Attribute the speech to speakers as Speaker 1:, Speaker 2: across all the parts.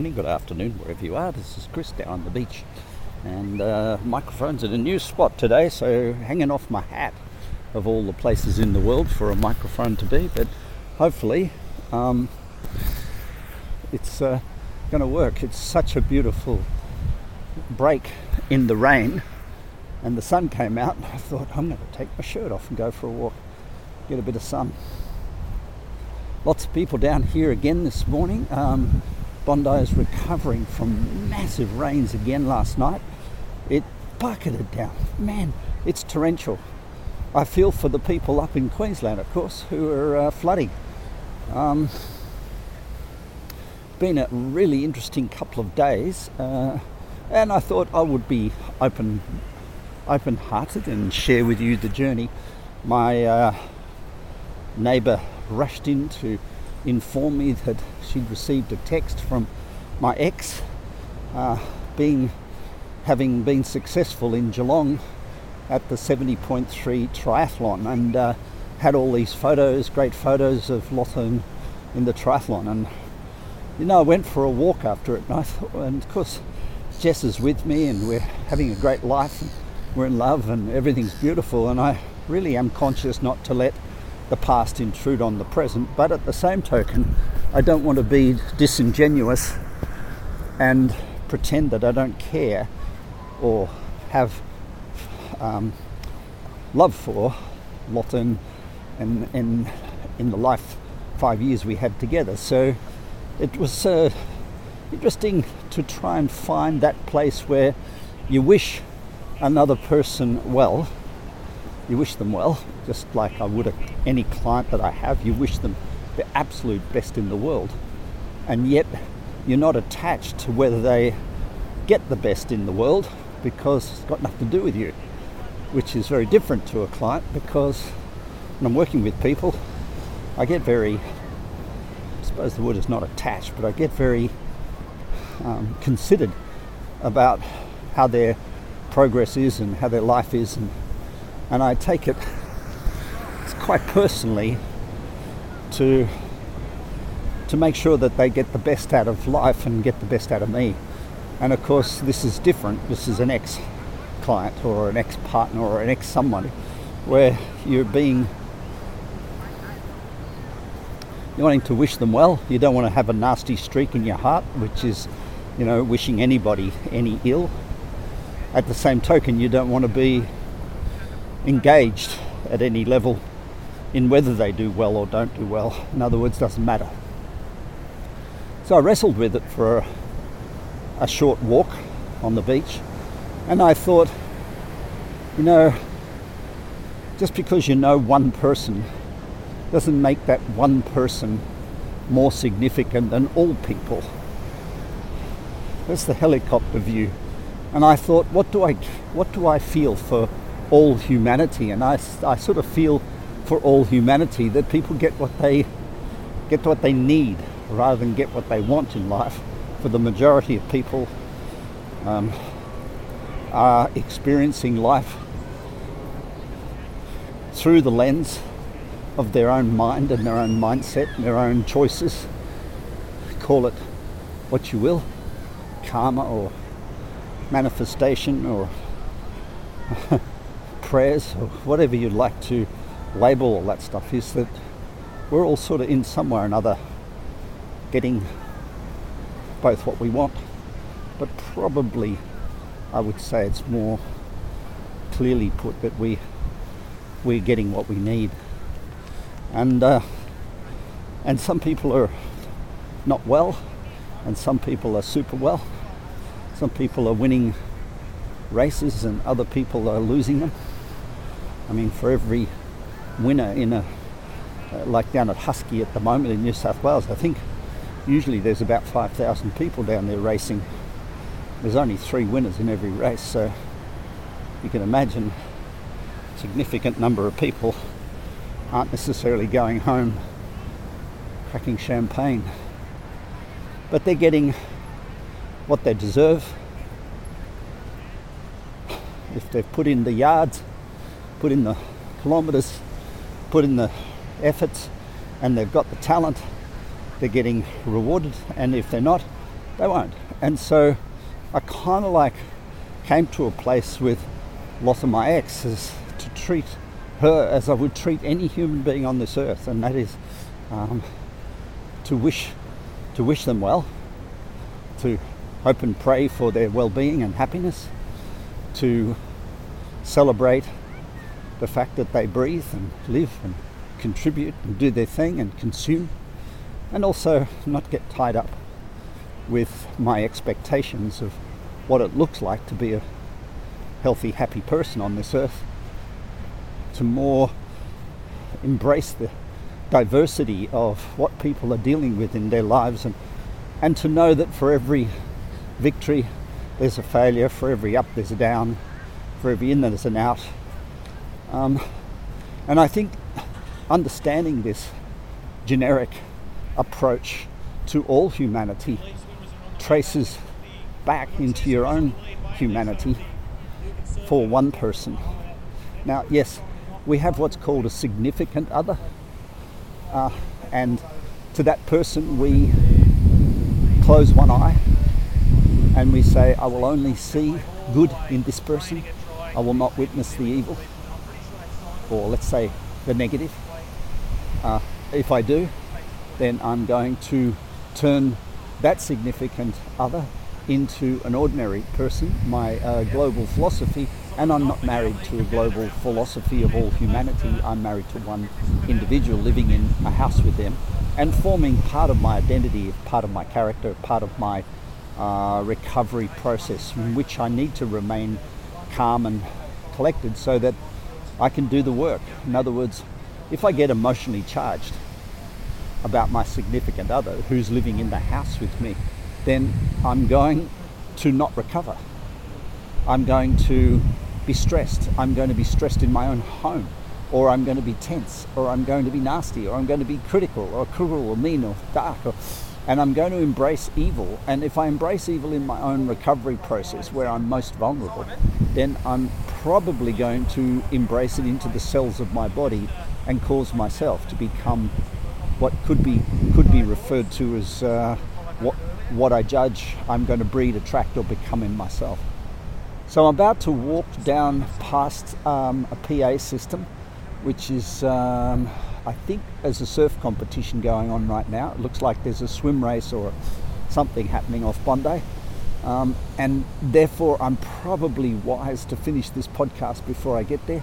Speaker 1: morning, good afternoon, wherever you are. This is Chris down on the beach. And uh, microphone's at a new spot today, so hanging off my hat of all the places in the world for a microphone to be. But hopefully, um, it's uh, going to work. It's such a beautiful break in the rain, and the sun came out. And I thought, I'm going to take my shirt off and go for a walk, get a bit of sun. Lots of people down here again this morning. Um, Bondi is recovering from massive rains again last night. It bucketed down. Man, it's torrential. I feel for the people up in Queensland, of course, who are uh, flooding. Um, been a really interesting couple of days, uh, and I thought I would be open, open-hearted and share with you the journey. My uh, neighbour rushed in to inform me that she'd received a text from my ex, uh, being having been successful in Geelong at the 70.3 triathlon, and uh, had all these photos, great photos of Lotte in, in the triathlon. And you know, I went for a walk after it, and, I thought, and of course, Jess is with me, and we're having a great life, and we're in love, and everything's beautiful. And I really am conscious not to let the past intrude on the present, but at the same token, I don't want to be disingenuous and pretend that I don't care or have um, love for and, and in the life five years we had together. So it was uh, interesting to try and find that place where you wish another person well you wish them well, just like I would any client that I have. You wish them the absolute best in the world, and yet you're not attached to whether they get the best in the world because it's got nothing to do with you, which is very different to a client because when I'm working with people, I get very, I suppose the word is not attached, but I get very um, considered about how their progress is and how their life is and and I take it quite personally to to make sure that they get the best out of life and get the best out of me. And of course, this is different. This is an ex client or an ex partner or an ex someone where you're being you're wanting to wish them well. You don't want to have a nasty streak in your heart, which is, you know, wishing anybody any ill. At the same token, you don't want to be engaged at any level in whether they do well or don't do well. In other words, doesn't matter. So I wrestled with it for a, a short walk on the beach, and I thought, you know, just because you know one person doesn't make that one person more significant than all people. That's the helicopter view. And I thought, what do I, what do I feel for all humanity. And I, I sort of feel for all humanity that people get what they get what they need rather than get what they want in life. For the majority of people um, are experiencing life through the lens of their own mind and their own mindset and their own choices. Call it what you will, karma or manifestation or prayers or whatever you'd like to label all that stuff is that we're all sort of in somewhere or another getting both what we want, but probably I would say it's more clearly put that we we're getting what we need, and uh, and some people are not well, and some people are super well. Some people are winning races, and other people are losing them. I mean, for every winner in a, uh, like down at Husky at the moment in New South Wales, I think usually there's about 5,000 people down there racing. There's only three winners in every race, so you can imagine a significant number of people aren't necessarily going home cracking champagne. But they're getting what they deserve. If they've put in the yards, put in the kilometres, put in the efforts, and they've got the talent, they're getting rewarded. And if they're not, They won't. And so I kind of like came to a place with lots of my exes to treat her as I would treat any human being on this earth, and that is um, to wish to wish them well, to hope and pray for their well-being and happiness, to celebrate the fact that they breathe and live and contribute and do their thing and consume, and also not get tied up with my expectations of what it looks like to be a healthy, happy person on this earth, to more embrace the diversity of what people are dealing with in their lives and, and to know that for every victory there's a failure, for every up there's a down, for every in there's an out. Um, and I think understanding this generic approach to all humanity traces back into your own humanity for one person. Now, yes, we have what's called a significant other, uh, and to that person we close one eye and we say, I will only see good in this person, I will not witness the evil, or let's say the negative. Uh, if I do, then I'm going to turn that significant other into an ordinary person, my uh, global philosophy, and I'm not married to a global philosophy of all humanity. I'm married to one individual living in a house with them and forming part of my identity, part of my character, part of my uh, recovery process in which I need to remain calm and collected so that I can do the work. In other words, if I get emotionally charged about my significant other who's living in the house with me, then I'm going to not recover. I'm going to be stressed. I'm going to be stressed in my own home, or I'm going to be tense, or I'm going to be nasty, or I'm going to be critical, or cruel, or mean, or dark, or, and I'm going to embrace evil. And if I embrace evil in my own recovery process, where I'm most vulnerable, then I'm probably going to embrace it into the cells of my body and cause myself to become what could be could be referred to as uh, what what I judge I'm going to breed, attract, or become in myself. So I'm about to walk down past um, a PA system, which is, um, I think, there's a surf competition going on right now. It looks like there's a swim race or something happening off Bondi. Um, and therefore, I'm probably wise to finish this podcast before I get there.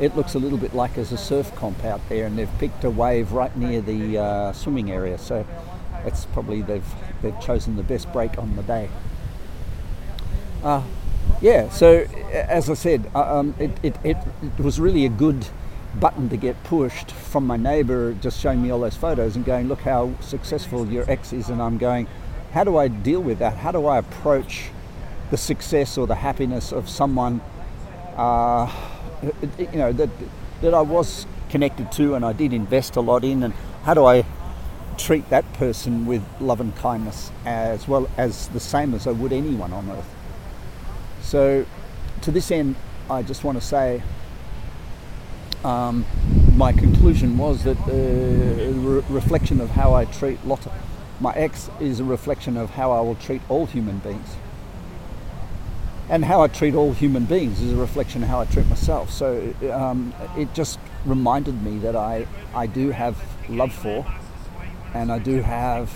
Speaker 1: It looks a little bit like there's a surf comp out there, and they've picked a wave right near the uh, swimming area. So it's probably they've they've chosen the best break on the day. Uh, yeah, so as I said, uh, um, it, it, it, it, was really a good button to get pushed from my neighbour just showing me all those photos and going, look how successful your ex is. And I'm going, how do I deal with that? How do I approach the success or the happiness of someone, uh, you know, that, that I was connected to and I did invest a lot in? And how do I treat that person with love and kindness as well as the same as I would anyone on earth. So, to this end, I just want to say um, my conclusion was that the re- reflection of how I treat Lotta, my ex, is a reflection of how I will treat all human beings. And how I treat all human beings is a reflection of how I treat myself. So um, it just reminded me that I, I do have love for and I do have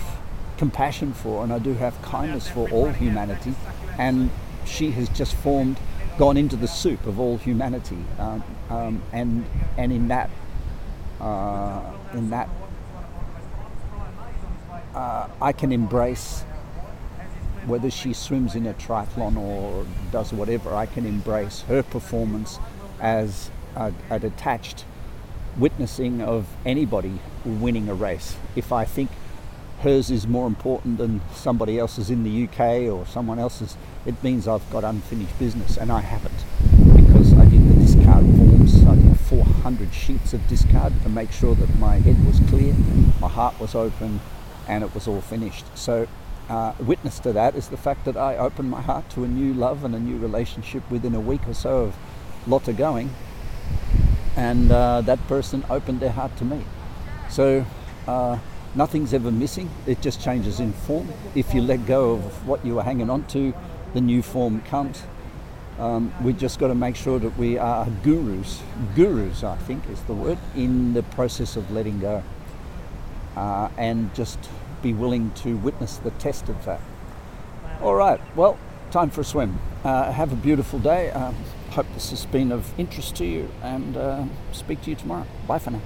Speaker 1: compassion for and I do have kindness for all humanity and she has just formed gone into the soup of all humanity um, um, and and in that uh, in that uh, I can embrace whether she swims in a triathlon or does whatever I can embrace her performance as a, a detached witnessing of anybody winning a race. If I think hers is more important than somebody else's in the UK or someone else's, it means I've got unfinished business, and I haven't because I did the discard forms. I did 400 sheets of discard to make sure that my head was clear, my heart was open, and it was all finished. So, uh, witness to that is the fact that I opened my heart to a new love and a new relationship within a week or so of Lotta going, and uh, that person opened their heart to me. So uh, Nothing's ever missing, it just changes in form. If you let go of what you were hanging on to, the new form comes. Um, we just got to make sure that we are gurus, gurus, I think is the word, in the process of letting go. Uh, and just be willing to witness the test of that. All right, well, time for a swim. Uh, have a beautiful day. Um, hope this has been of interest to you and uh, speak to you tomorrow. Bye for now.